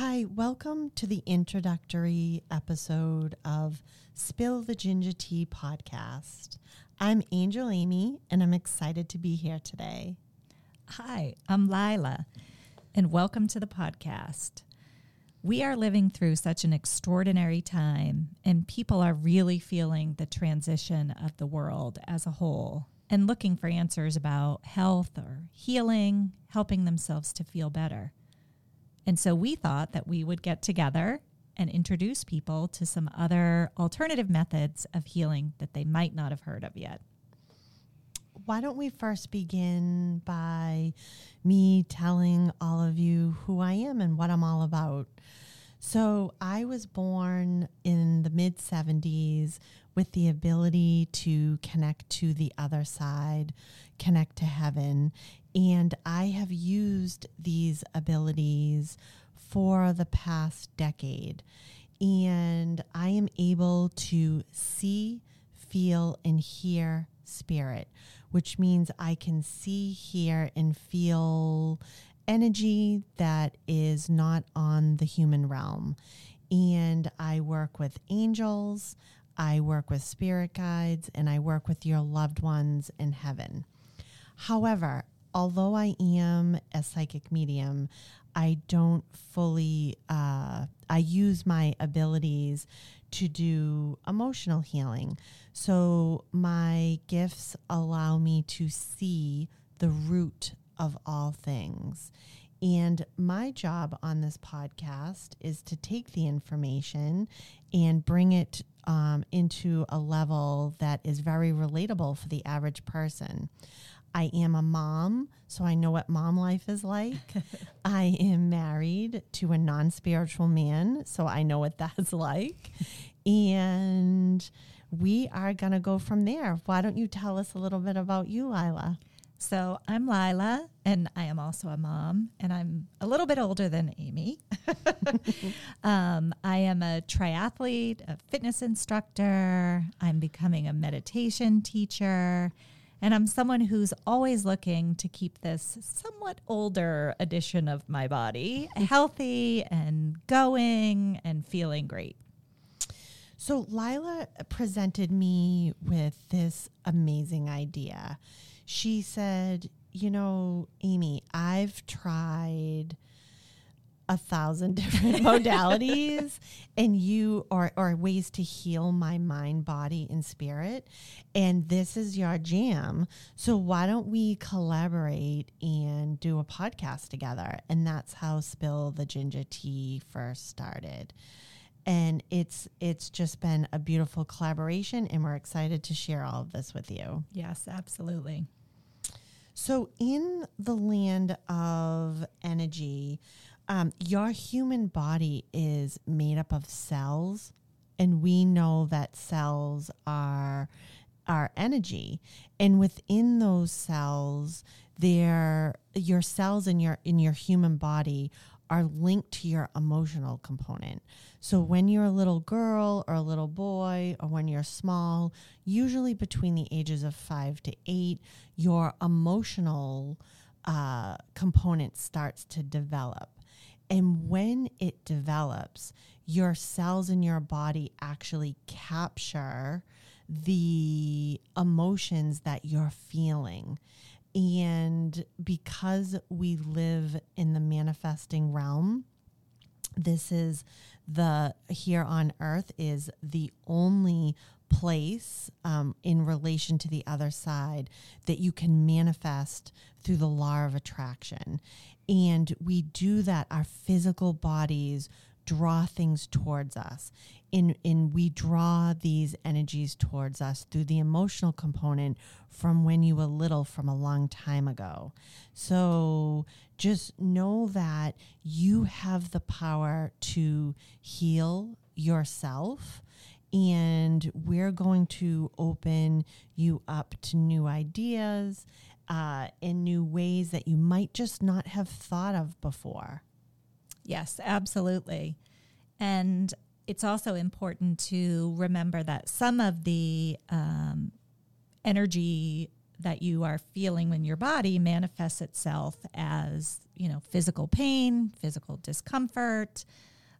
Hi, welcome to the introductory episode of Spill the Ginger Tea podcast. I'm Angel Amy, and I'm excited to be here today. Hi, I'm Lila, and welcome to the podcast. We are living through such an extraordinary time, and people are really feeling the transition of the world as a whole and looking for answers about health or healing, helping themselves to feel better. And so we thought that we would get together and introduce people to some other alternative methods of healing that they might not have heard of yet. Why don't we first begin by me telling all of you who I am and what I'm all about? So, I was born in the mid 70s with the ability to connect to the other side, connect to heaven. And I have used these abilities for the past decade. And I am able to see, feel, and hear spirit, which means I can see, hear, and feel energy that is not on the human realm. And I work with angels, I work with spirit guides, and I work with your loved ones in heaven. However, although I am a psychic medium, I don't fully, uh, I use my abilities to do emotional healing. So my gifts allow me to see the root of all things. And my job on this podcast is to take the information and bring it um, into a level that is very relatable for the average person. I am a mom, so I know what mom life is like. I am married to a non spiritual man, so I know what that's like. and we are going to go from there. Why don't you tell us a little bit about you, Lila? So I'm Lila, and I am also a mom, and I'm a little bit older than Amy. um, I am a triathlete, a fitness instructor. I'm becoming a meditation teacher, and I'm someone who's always looking to keep this somewhat older edition of my body healthy and going and feeling great. So, Lila presented me with this amazing idea. She said, You know, Amy, I've tried a thousand different modalities and you are or ways to heal my mind body and spirit and this is your jam. So why don't we collaborate and do a podcast together? And that's how spill the ginger tea first started and it's it's just been a beautiful collaboration and we're excited to share all of this with you. Yes absolutely. So, in the land of energy, um, your human body is made up of cells, and we know that cells are are energy, and within those cells, there your cells in your in your human body are linked to your emotional component. So when you're a little girl or a little boy, or when you're small, usually between the ages of five to eight, your emotional uh, component starts to develop. And when it develops, your cells in your body actually capture the emotions that you're feeling. And because we live in the manifesting realm, this is the here on earth is the only place um, in relation to the other side that you can manifest through the law of attraction. And we do that, our physical bodies draw things towards us. In, in we draw these energies towards us through the emotional component from when you were little from a long time ago. So just know that you have the power to heal yourself and we're going to open you up to new ideas uh, in new ways that you might just not have thought of before. Yes, absolutely. And it's also important to remember that some of the um, energy that you are feeling in your body manifests itself as, you know, physical pain, physical discomfort.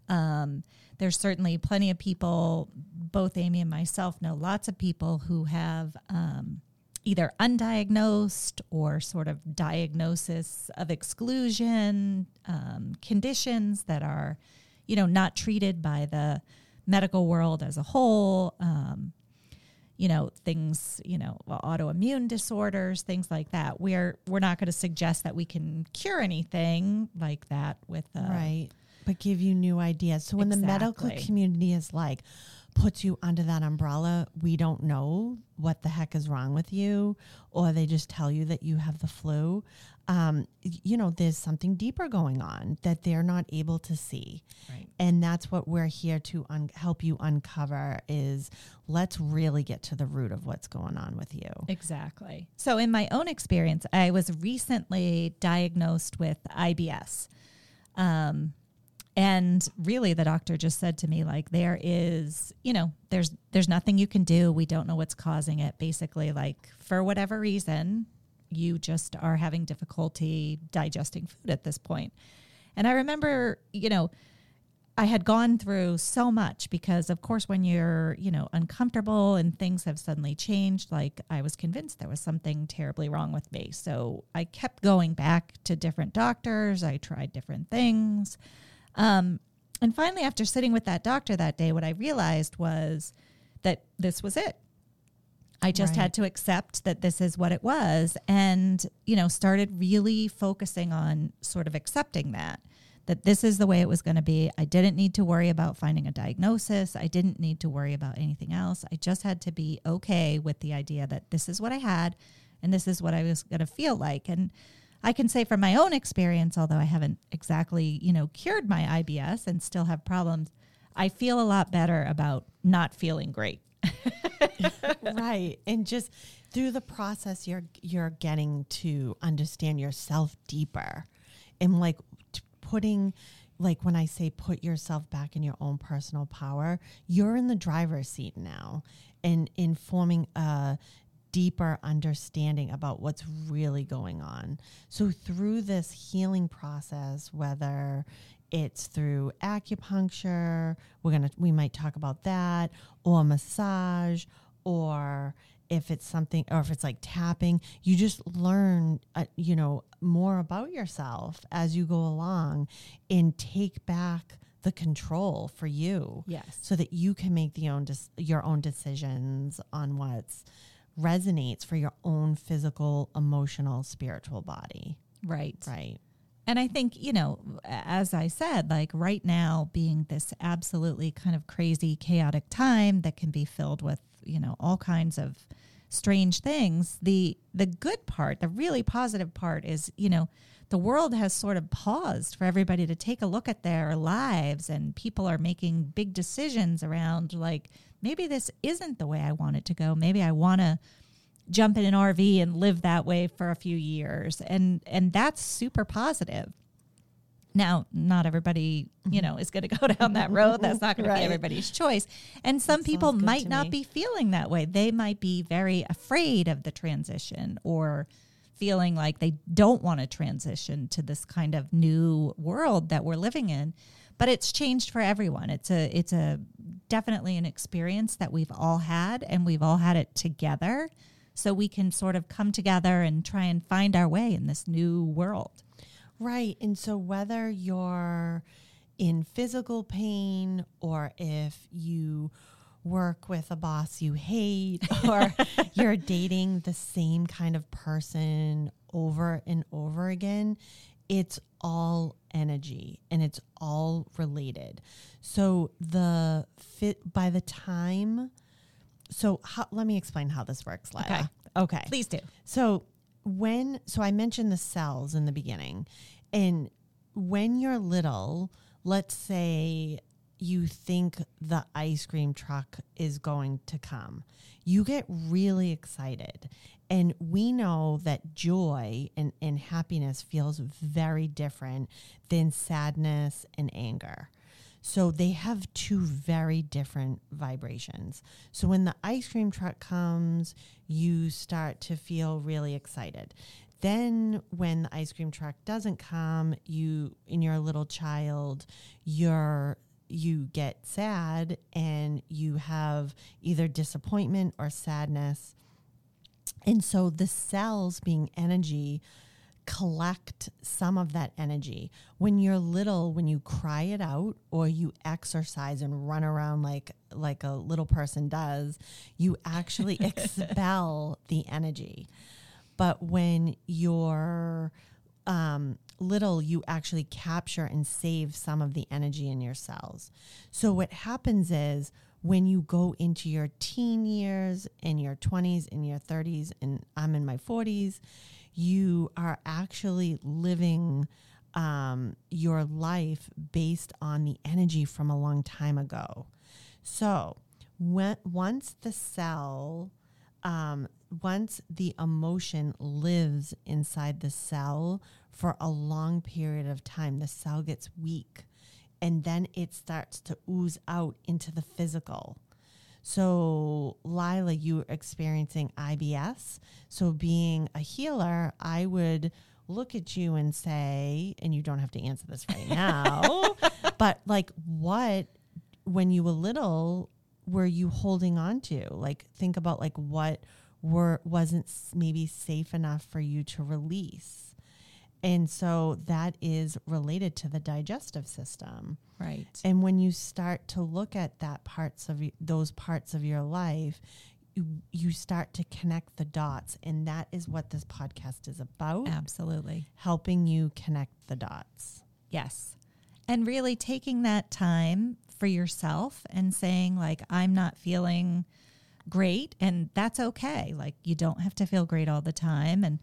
Um, there's certainly plenty of people, both Amy and myself know lots of people who have um, either undiagnosed or sort of diagnosis of exclusion um, conditions that are, you know, not treated by the medical world as a whole. Um, you know things you know autoimmune disorders things like that. We're we're not going to suggest that we can cure anything like that with uh, right. But give you new ideas. So when the medical community is like puts you under that umbrella we don't know what the heck is wrong with you or they just tell you that you have the flu um, you know there's something deeper going on that they're not able to see Right. and that's what we're here to un- help you uncover is let's really get to the root of what's going on with you Exactly. So, in my own experience, I was recently diagnosed with IBS. Um, and really, the doctor just said to me, like, there is, you know, there's there's nothing you can do. We don't know what's causing it. Basically, like for whatever reason, you just are having difficulty digesting food at this point. And I remember, you know, I had gone through so much because, of course, when you're, you know, uncomfortable and things have suddenly changed, like I was convinced there was something terribly wrong with me. So I kept going back to different doctors. I tried different things. Um, and finally, after sitting with that doctor that day, what I realized was that this was it. I just Right. had to accept that this is what it was and, you know, started really focusing on sort of accepting that that this is the way it was going to be. I didn't need to worry about finding a diagnosis. I didn't need to worry about anything else. I just had to be okay with the idea that this is what I had and this is what I was going to feel like. And I can say from my own experience, although I haven't exactly, you know, cured my IBS and still have problems, I feel a lot better about not feeling great. right and just through the process you're you're getting to understand yourself deeper and like putting like when i say put yourself back in your own personal power you're in the driver's seat now and in forming a deeper understanding about what's really going on so through this healing process whether it's through acupuncture we're gonna we might talk about that or massage or if it's something or if it's like tapping you just learn uh, you know more about yourself as you go along and take back the control for you Yes. so that you can make the own your own decisions on what's resonates for your own physical emotional spiritual body Right. right And I think, you know, as I said, like right now being this absolutely kind of crazy, chaotic time that can be filled with, you know, all kinds of strange things. The the good part, the really positive part is, you know, the world has sort of paused for everybody to take a look at their lives and people are making big decisions around like maybe this isn't the way I want it to go. Maybe I want to jump in an RV and live that way for a few years. And and that's super positive. Now, not everybody, you know, is going to go down that road. That's not going to be everybody's choice. And some people might not me. be feeling that way. They might be very afraid of the transition or feeling like they don't want to transition to this kind of new world that we're living in. But it's changed for everyone. It's a it's a definitely an experience that we've all had and we've all had it together. So we can sort of come together and try and find our way in this new world. Right. And so whether you're in physical pain or if you work with a boss you hate or you're dating the same kind of person over and over again, it's all energy and it's all related. So the fit by the time so how, let me explain how this works, Lila. Okay. Okay. Please do. So when so I mentioned the cells in the beginning, and when you're little, let's say you think the ice cream truck is going to come, you get really excited. And we know that joy and, and happiness feels very different than sadness and anger. So they have two very different vibrations. So when the ice cream truck comes, you start to feel really excited. Then when the ice cream truck doesn't come, you in your little child, you're you get sad and you have either disappointment or sadness. And so the cells being energy collect some of that energy. When you're little, when you cry it out or you exercise and run around like like a little person does, you actually expel the energy. But when you're um, little, you actually capture and save some of the energy in your cells. So what happens is when you go into your teen years, in your 20s, in your 30s, and I'm in my 40s, you are actually living um, your life based on the energy from a long time ago. So, when, once the cell, um, once the emotion lives inside the cell for a long period of time, the cell gets weak and then it starts to ooze out into the physical. So, Lila, you are experiencing IBS. So, being a healer, I would look at you and say, and you don't have to answer this right now, but like, what, when you were little, were you holding on to? Like, think about like what were wasn't maybe safe enough for you to release. And so that is related to the digestive system. Right. And when you start to look at that parts of those parts of your life, you, you start to connect the dots. And that is what this podcast is about Absolutely. helping you connect the dots. Yes. And really taking that time for yourself and saying, like, I'm not feeling great. And that's okay. Like, you don't have to feel great all the time. And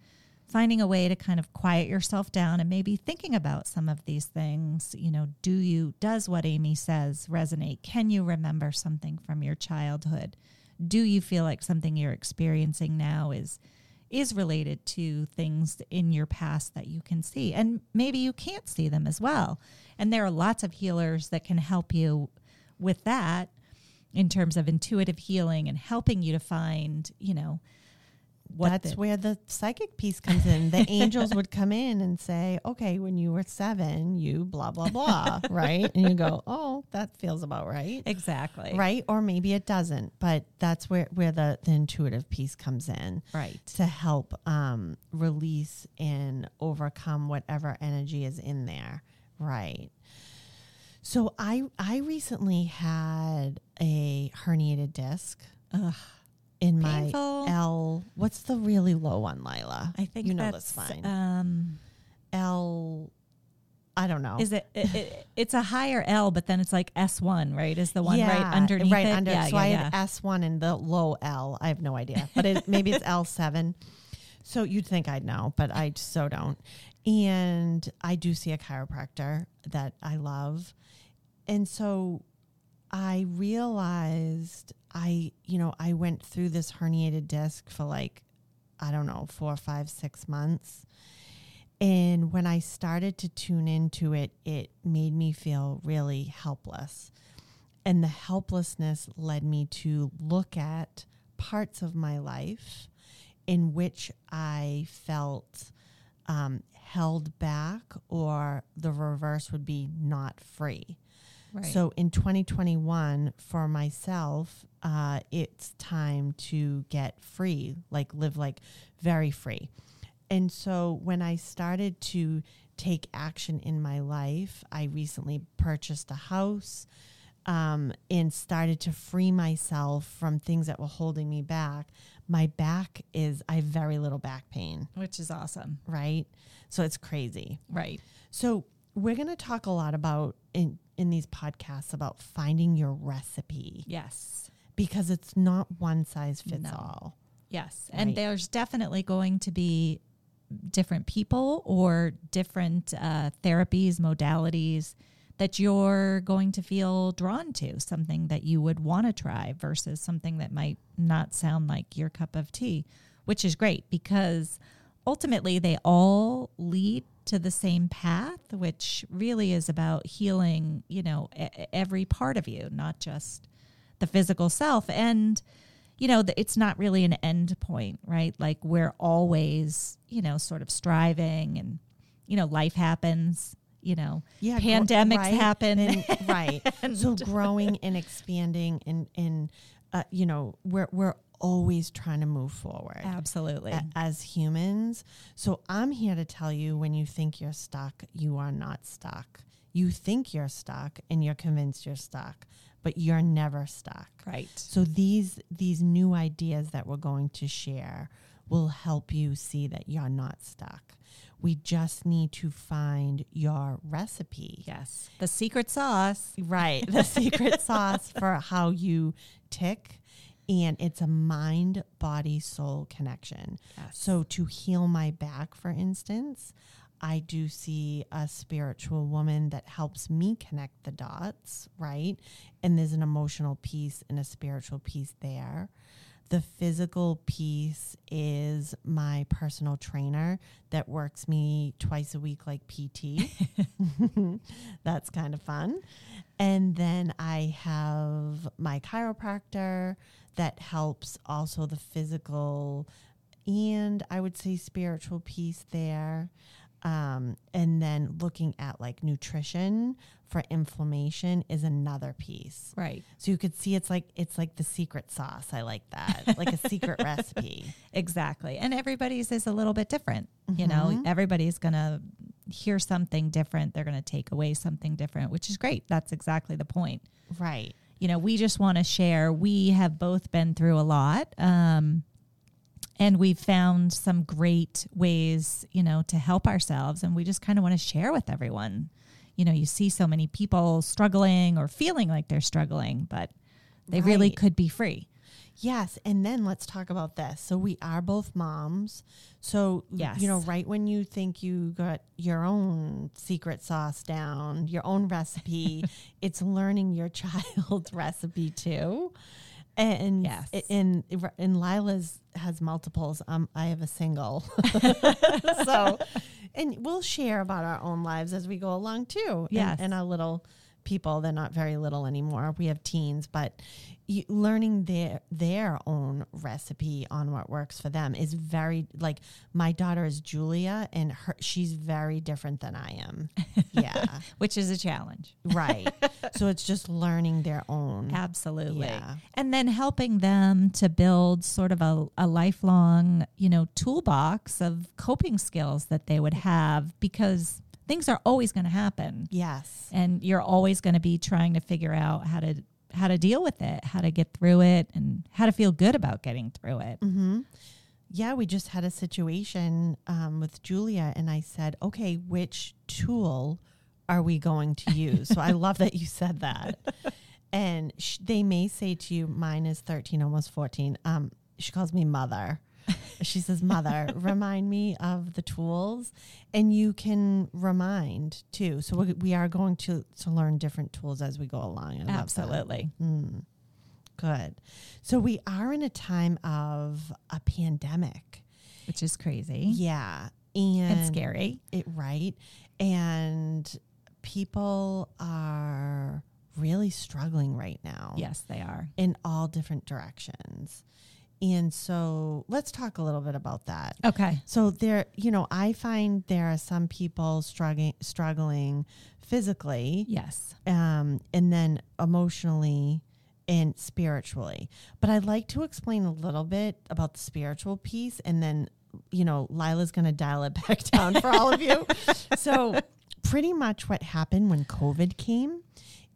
finding a way to kind of quiet yourself down and maybe thinking about some of these things. You know, do you, does what Amy says resonate? Can you remember something from your childhood? Do you feel like something you're experiencing now is is related to things in your past that you can see and maybe you can't see them as well. And there are lots of healers that can help you with that in terms of intuitive healing and helping you to find, you know, what That's the- where the psychic piece comes in. The angels would come in and say, okay, when you were seven, you blah, blah, blah, right? And you go, oh, that feels about right. exactly. Right. Or maybe it doesn't, but that's where, where the, the intuitive piece comes in Right. to help um, release and overcome whatever energy is in there. Right. So I I recently had a herniated disc Ugh, in my L. What's the really low one, Lila? I think you know that's that's fine. Um, L. I don't know. is it, it, it? It's a higher L, but then it's like S one, right? Is the one yeah, right underneath right it? under. Yeah, so yeah, I had S one and the low L. I have no idea, but it, maybe it's L seven. So you'd think I'd know, but I so don't. And I do see a chiropractor that I love, and so I realized I, you know, I went through this herniated disc for like, I don't know, four, five, six months. And when I started to tune into it, it made me feel really helpless. And the helplessness led me to look at parts of my life in which I felt um, held back, or the reverse would be not free. Right. So in 2021, for myself, uh, it's time to get free, like live like very free. And so when I started to take action in my life, I recently purchased a house um, and started to free myself from things that were holding me back. My back is, I have very little back pain, which is awesome. right? So it's crazy. Right. So we're going to talk a lot about in in these podcasts about finding your recipe Yes. because it's not one size fits No. all. Yes. And there's definitely going to be different people or different uh, therapies, modalities that you're going to feel drawn to, something that you would want to try versus something that might not sound like your cup of tea, which is great because ultimately they all lead to the same path, which really is about healing, you know, every part of you, not just the physical self. And, you know, it's not really an end point, right? Like we're always, you know, sort of striving and, you know, life happens, you know, yeah, pandemics right? happen. And- right. so growing and expanding and and uh, you know we're we're always trying to move forward Absolutely. a- as humans. So I'm here to tell you when you think you're stuck, you are not stuck. You think you're stuck and you're convinced you're stuck, but you're never stuck. right. So these these new ideas that we're going to share will help you see that you're not stuck. We just need to find your recipe. Yes. The secret sauce. Right. The secret sauce for how you tick. And it's a mind, body, soul connection. Yes. So to heal my back, for instance, I do see a spiritual woman that helps me connect the dots, right? And there's an emotional piece and a spiritual piece there. The physical piece is my personal trainer that works me twice a week like PT. That's kind of fun. And then I have my chiropractor that helps also the physical and I would say spiritual piece there. Um, and then looking at like nutrition for inflammation is another piece. Right. So you could see it's like it's like the secret sauce. I like that. like a secret recipe. Exactly. And everybody's is a little bit different. You know, everybody's going to hear something different. They're going to take away something different, which is great. That's exactly the point. Right. You know, we just want to share. We have both been through a lot. Um, and we've found some great ways, you know, to help ourselves. And we just kind of want to share with everyone. You know, you see so many people struggling or feeling like they're struggling, but they really could be free. Yes, and then let's talk about this. So we are both moms. So Yes. you know, right when you think you got your own secret sauce down, your own recipe, it's learning your child's recipe too. And Yes. and and Lila's has multiples. Um, I have a single. so, and we'll share about our own lives as we go along too. Yes. and, and our little people. They're not very little anymore. We have teens, but learning their their own recipe on what works for them is very like my daughter is Julia, and her she's very different than I am. Yeah, which is a challenge. right. So it's just learning their own. Absolutely. Yeah. And then helping them to build sort of a, a lifelong, you know, toolbox of coping skills that they would have because things are always going to happen. Yes. And you're always going to be trying to figure out how to how to deal with it, how to get through it and how to feel good about getting through it. Mm-hmm. Yeah, we just had a situation um, with Julia, and I said, okay, which tool are we going to use? so I love that you said that. And sh- they may say to you, mine is 13, almost 14. Um, she calls me mother. She says, Mother, remind me of the tools. And you can remind too. So we, are going to, to learn different tools as we go along. I. Absolutely. Mm, good. So we are in a time of a pandemic. Which is crazy Yeah. And, and scary. It right. And people are really struggling right now Yes, they are. in all different directions. And so let's talk a little bit about that. Okay. So there, you know, I find there are some people struggling struggling physically Yes. um, and then emotionally and spiritually. But I'd like to explain a little bit about the spiritual piece, and then you know, Lila's going to dial it back down for all of you. So, pretty much what happened when COVID came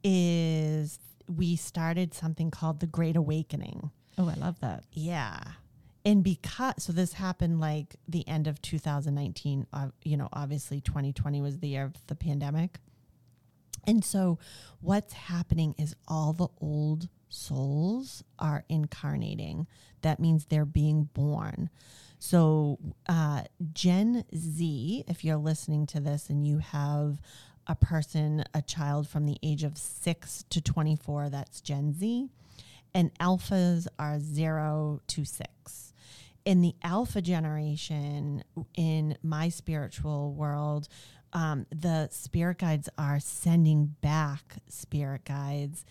is we started something called the Great Awakening. Oh, I love that. Yeah. And because, so this happened like the end of 2019. Uh, you know, obviously 2020 was the year of the pandemic. And so what's happening is all the old souls are incarnating. That means they're being born. So, uh, Gen Z, if you're listening to this and you have a person, a child from the age of six to 24, that's Gen Z and alphas are zero to six. In the alpha generation, in my spiritual world, um, the spirit guides are sending back spirit guides.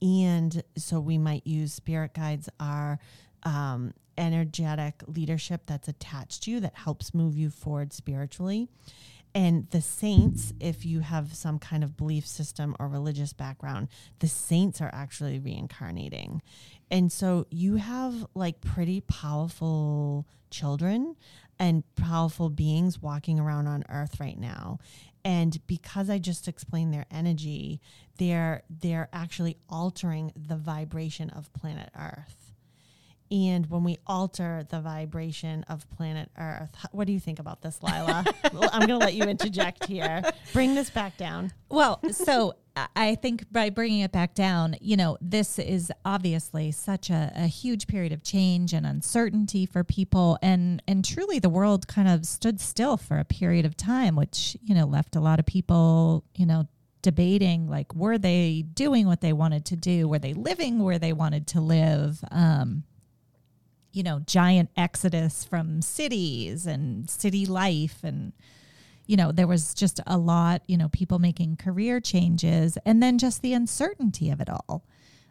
And so we might use spirit guides are um, energetic leadership that's attached to you that helps move you forward spiritually. And the saints, if you have some kind of belief system or religious background, the saints are actually reincarnating. And so you have like pretty powerful children and powerful beings walking around on earth right now. And because I just explained their energy, they're they're actually altering the vibration of planet Earth. And when we alter the vibration of planet Earth, what do you think about this, Lila? I'm going to let you interject here. Bring this back down. Well, so I think by bringing it back down, you know, this is obviously such a, a, huge period of change and uncertainty for people, and and truly the world kind of stood still for a period of time, which you know left a lot of people, you know, debating like were they doing what they wanted to do, were they living where they wanted to live. Um, you know, giant exodus from cities and city life. And, you know, there was just a lot, you know, people making career changes and then just the uncertainty of it all.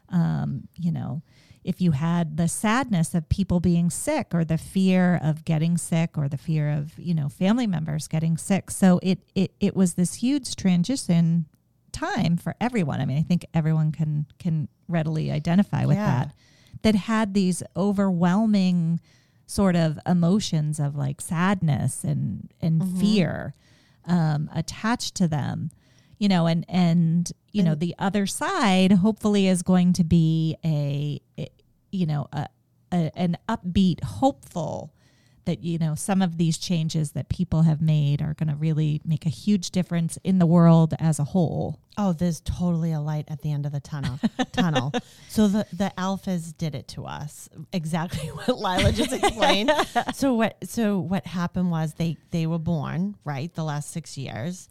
Um, you know, if you had the sadness of people being sick or the fear of getting sick or the fear of, you know, family members getting sick. So it, it, it was this huge transition time for everyone. I mean, I think everyone can, can readily identify with yeah. that that had these overwhelming sort of emotions of like sadness and and mm-hmm. fear um, attached to them you know and and you and know the other side hopefully is going to be a, you know a, a, an upbeat hopeful that you know some of these changes that people have made are going to really make a huge difference in the world as a whole. Oh, there's totally a light at the end of the tunnel. tunnel. So the the alphas did it to us. Exactly what Lila just explained. so what so what happened was they they were born, right? The last 6 years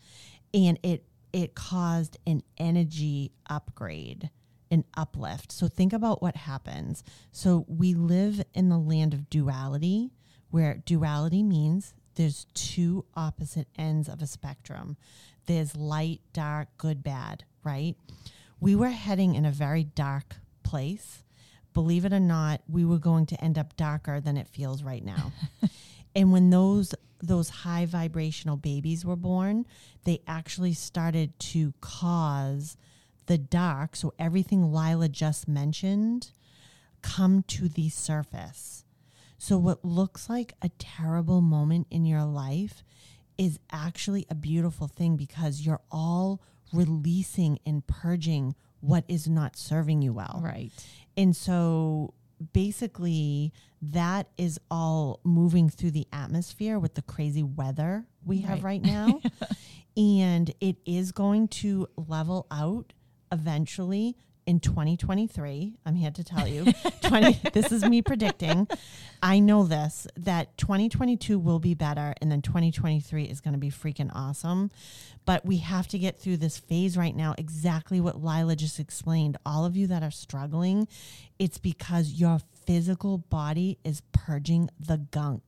and it it caused an energy upgrade an uplift. So think about what happens. So we live in the land of duality where duality means there's two opposite ends of a spectrum. There's light, dark, good, bad, right? We were heading in a very dark place. Believe it or not, we were going to end up darker than it feels right now. and when those those high vibrational babies were born, they actually started to cause the dark, so everything Lila just mentioned, come to the surface so, what looks like a terrible moment in your life is actually a beautiful thing because you're all releasing and purging what is not serving you well. Right. And so, basically, that is all moving through the atmosphere with the crazy weather we have right, right now. and it is going to level out eventually in 2023, I'm here to tell you, 20 this is me predicting. I know this that 2022 will be better and then 2023 is going to be freaking awesome. But we have to get through this phase right now exactly what Lila just explained. All of you that are struggling, it's because your physical body is purging the gunk.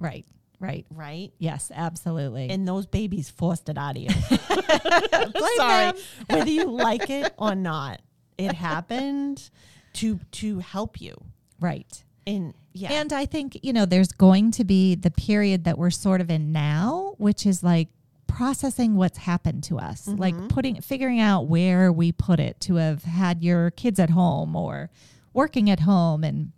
Right. Right. Right? Yes, absolutely. And those babies forced it out of you. Sorry. Whether you like it or not it happened to to help you. Right. And yeah. And I think, you know, there's going to be the period that we're sort of in now, which is like processing what's happened to us, mm-hmm. like putting figuring out where we put it to have had your kids at home or working at home and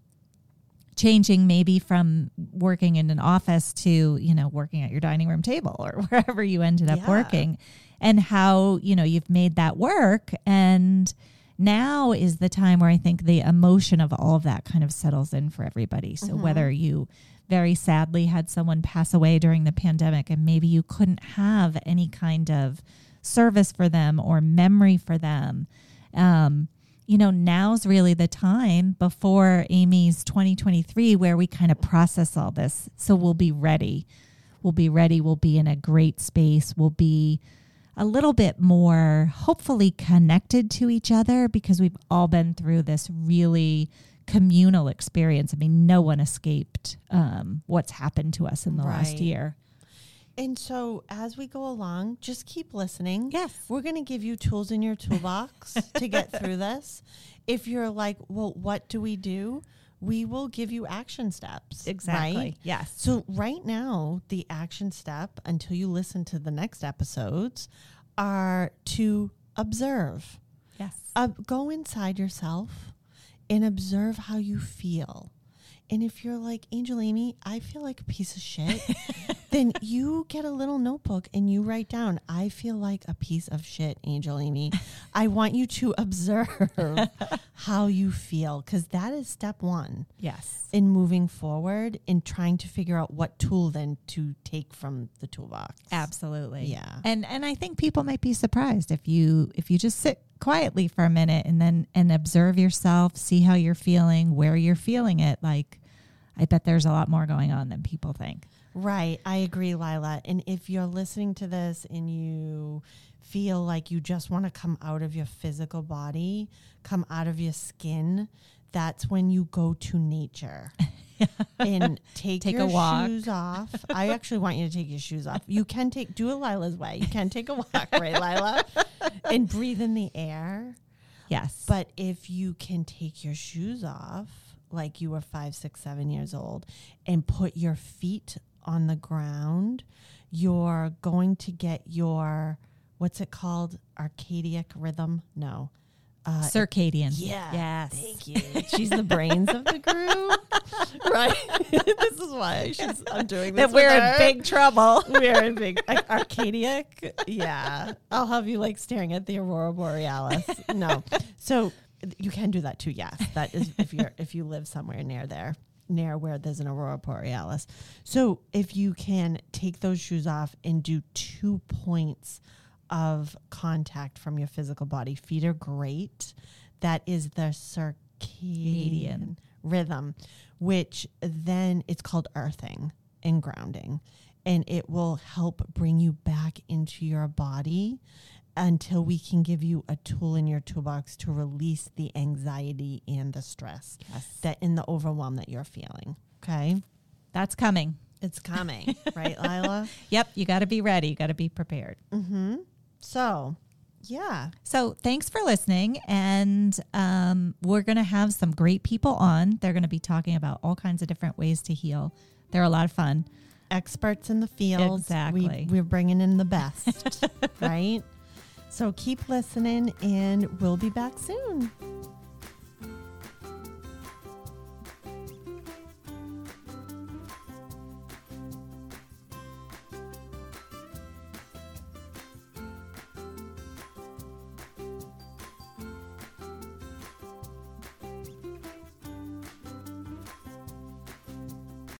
changing maybe from working in an office to, you know, working at your dining room table or wherever you ended up yeah. working and how, you know, you've made that work and now is the time where I think the emotion of all of that kind of settles in for everybody. So mm-hmm. whether you very sadly had someone pass away during the pandemic and maybe you couldn't have any kind of service for them or memory for them. Um, you know, now's really the time before Amy's 2023 where we kind of process all this. So we'll be ready. We'll be ready. We'll be in a great space. We'll be a little bit more hopefully connected to each other because we've all been through this really communal experience. I mean, no one escaped um, what's happened to us in the last year. And so as we go along, just keep listening. Yes. We're going to give you tools in your toolbox to get through this. If you're like, well, what do we do? We will give you action steps. Right? Yes. So, right now, the action step until you listen to the next episodes are to observe. Yes. Uh, go inside yourself and observe how you feel. And if you're like, Angel Amy, I feel like a piece of shit, then you get a little notebook and you write down, I feel like a piece of shit, Angel Amy. I want you to observe how you feel because that is step one Yes. in moving forward in trying to figure out what tool then to take from the toolbox. Absolutely. Yeah. And and I think people might be surprised if you if you just sit quietly for a minute and then and observe yourself, see how you're feeling, where you're feeling it. Like I bet there's a lot more going on than people think. Right. I agree, Lila. And if you're listening to this and you feel like you just want to come out of your physical body, come out of your skin, that's when you go to nature. and take, Take your a walk. shoes off. I actually want you to take your shoes off. You can take do it Lila's way. You can take a walk, right, Lila? And breathe in the air. Yes. But if you can take your shoes off, like you were five, six, seven years old, and put your feet on the ground, you're going to get your, what's it called? Arcadic rhythm? No. Uh, circadian. yeah. Yes. Thank you. She's the brains of the group. right. this is why she's, I'm doing this. That we're with in big trouble. We're in big like Arcadiac. Yeah. I'll have you like staring at the Aurora Borealis. No. So you can do that too, yes. That is if you're if you live somewhere near there, near where there's an Aurora Borealis. So if you can take those shoes off and do two points of contact from your physical body. Feet are great. That is the circadian rhythm, which then it's called earthing and grounding. And it will help bring you back into your body until we can give you a tool in your toolbox to release the anxiety and the stress Yes. that in the overwhelm that you're feeling. Okay. That's coming. It's coming, right, Lila? Yep. You got to be ready. You got to be prepared. Mm-hmm. So, yeah. So thanks for listening. And um, we're going to have some great people on. They're going to be talking about all kinds of different ways to heal. They're a lot of fun. experts in the field. Exactly. We, we're bringing in the best, right? So keep listening, and we'll be back soon.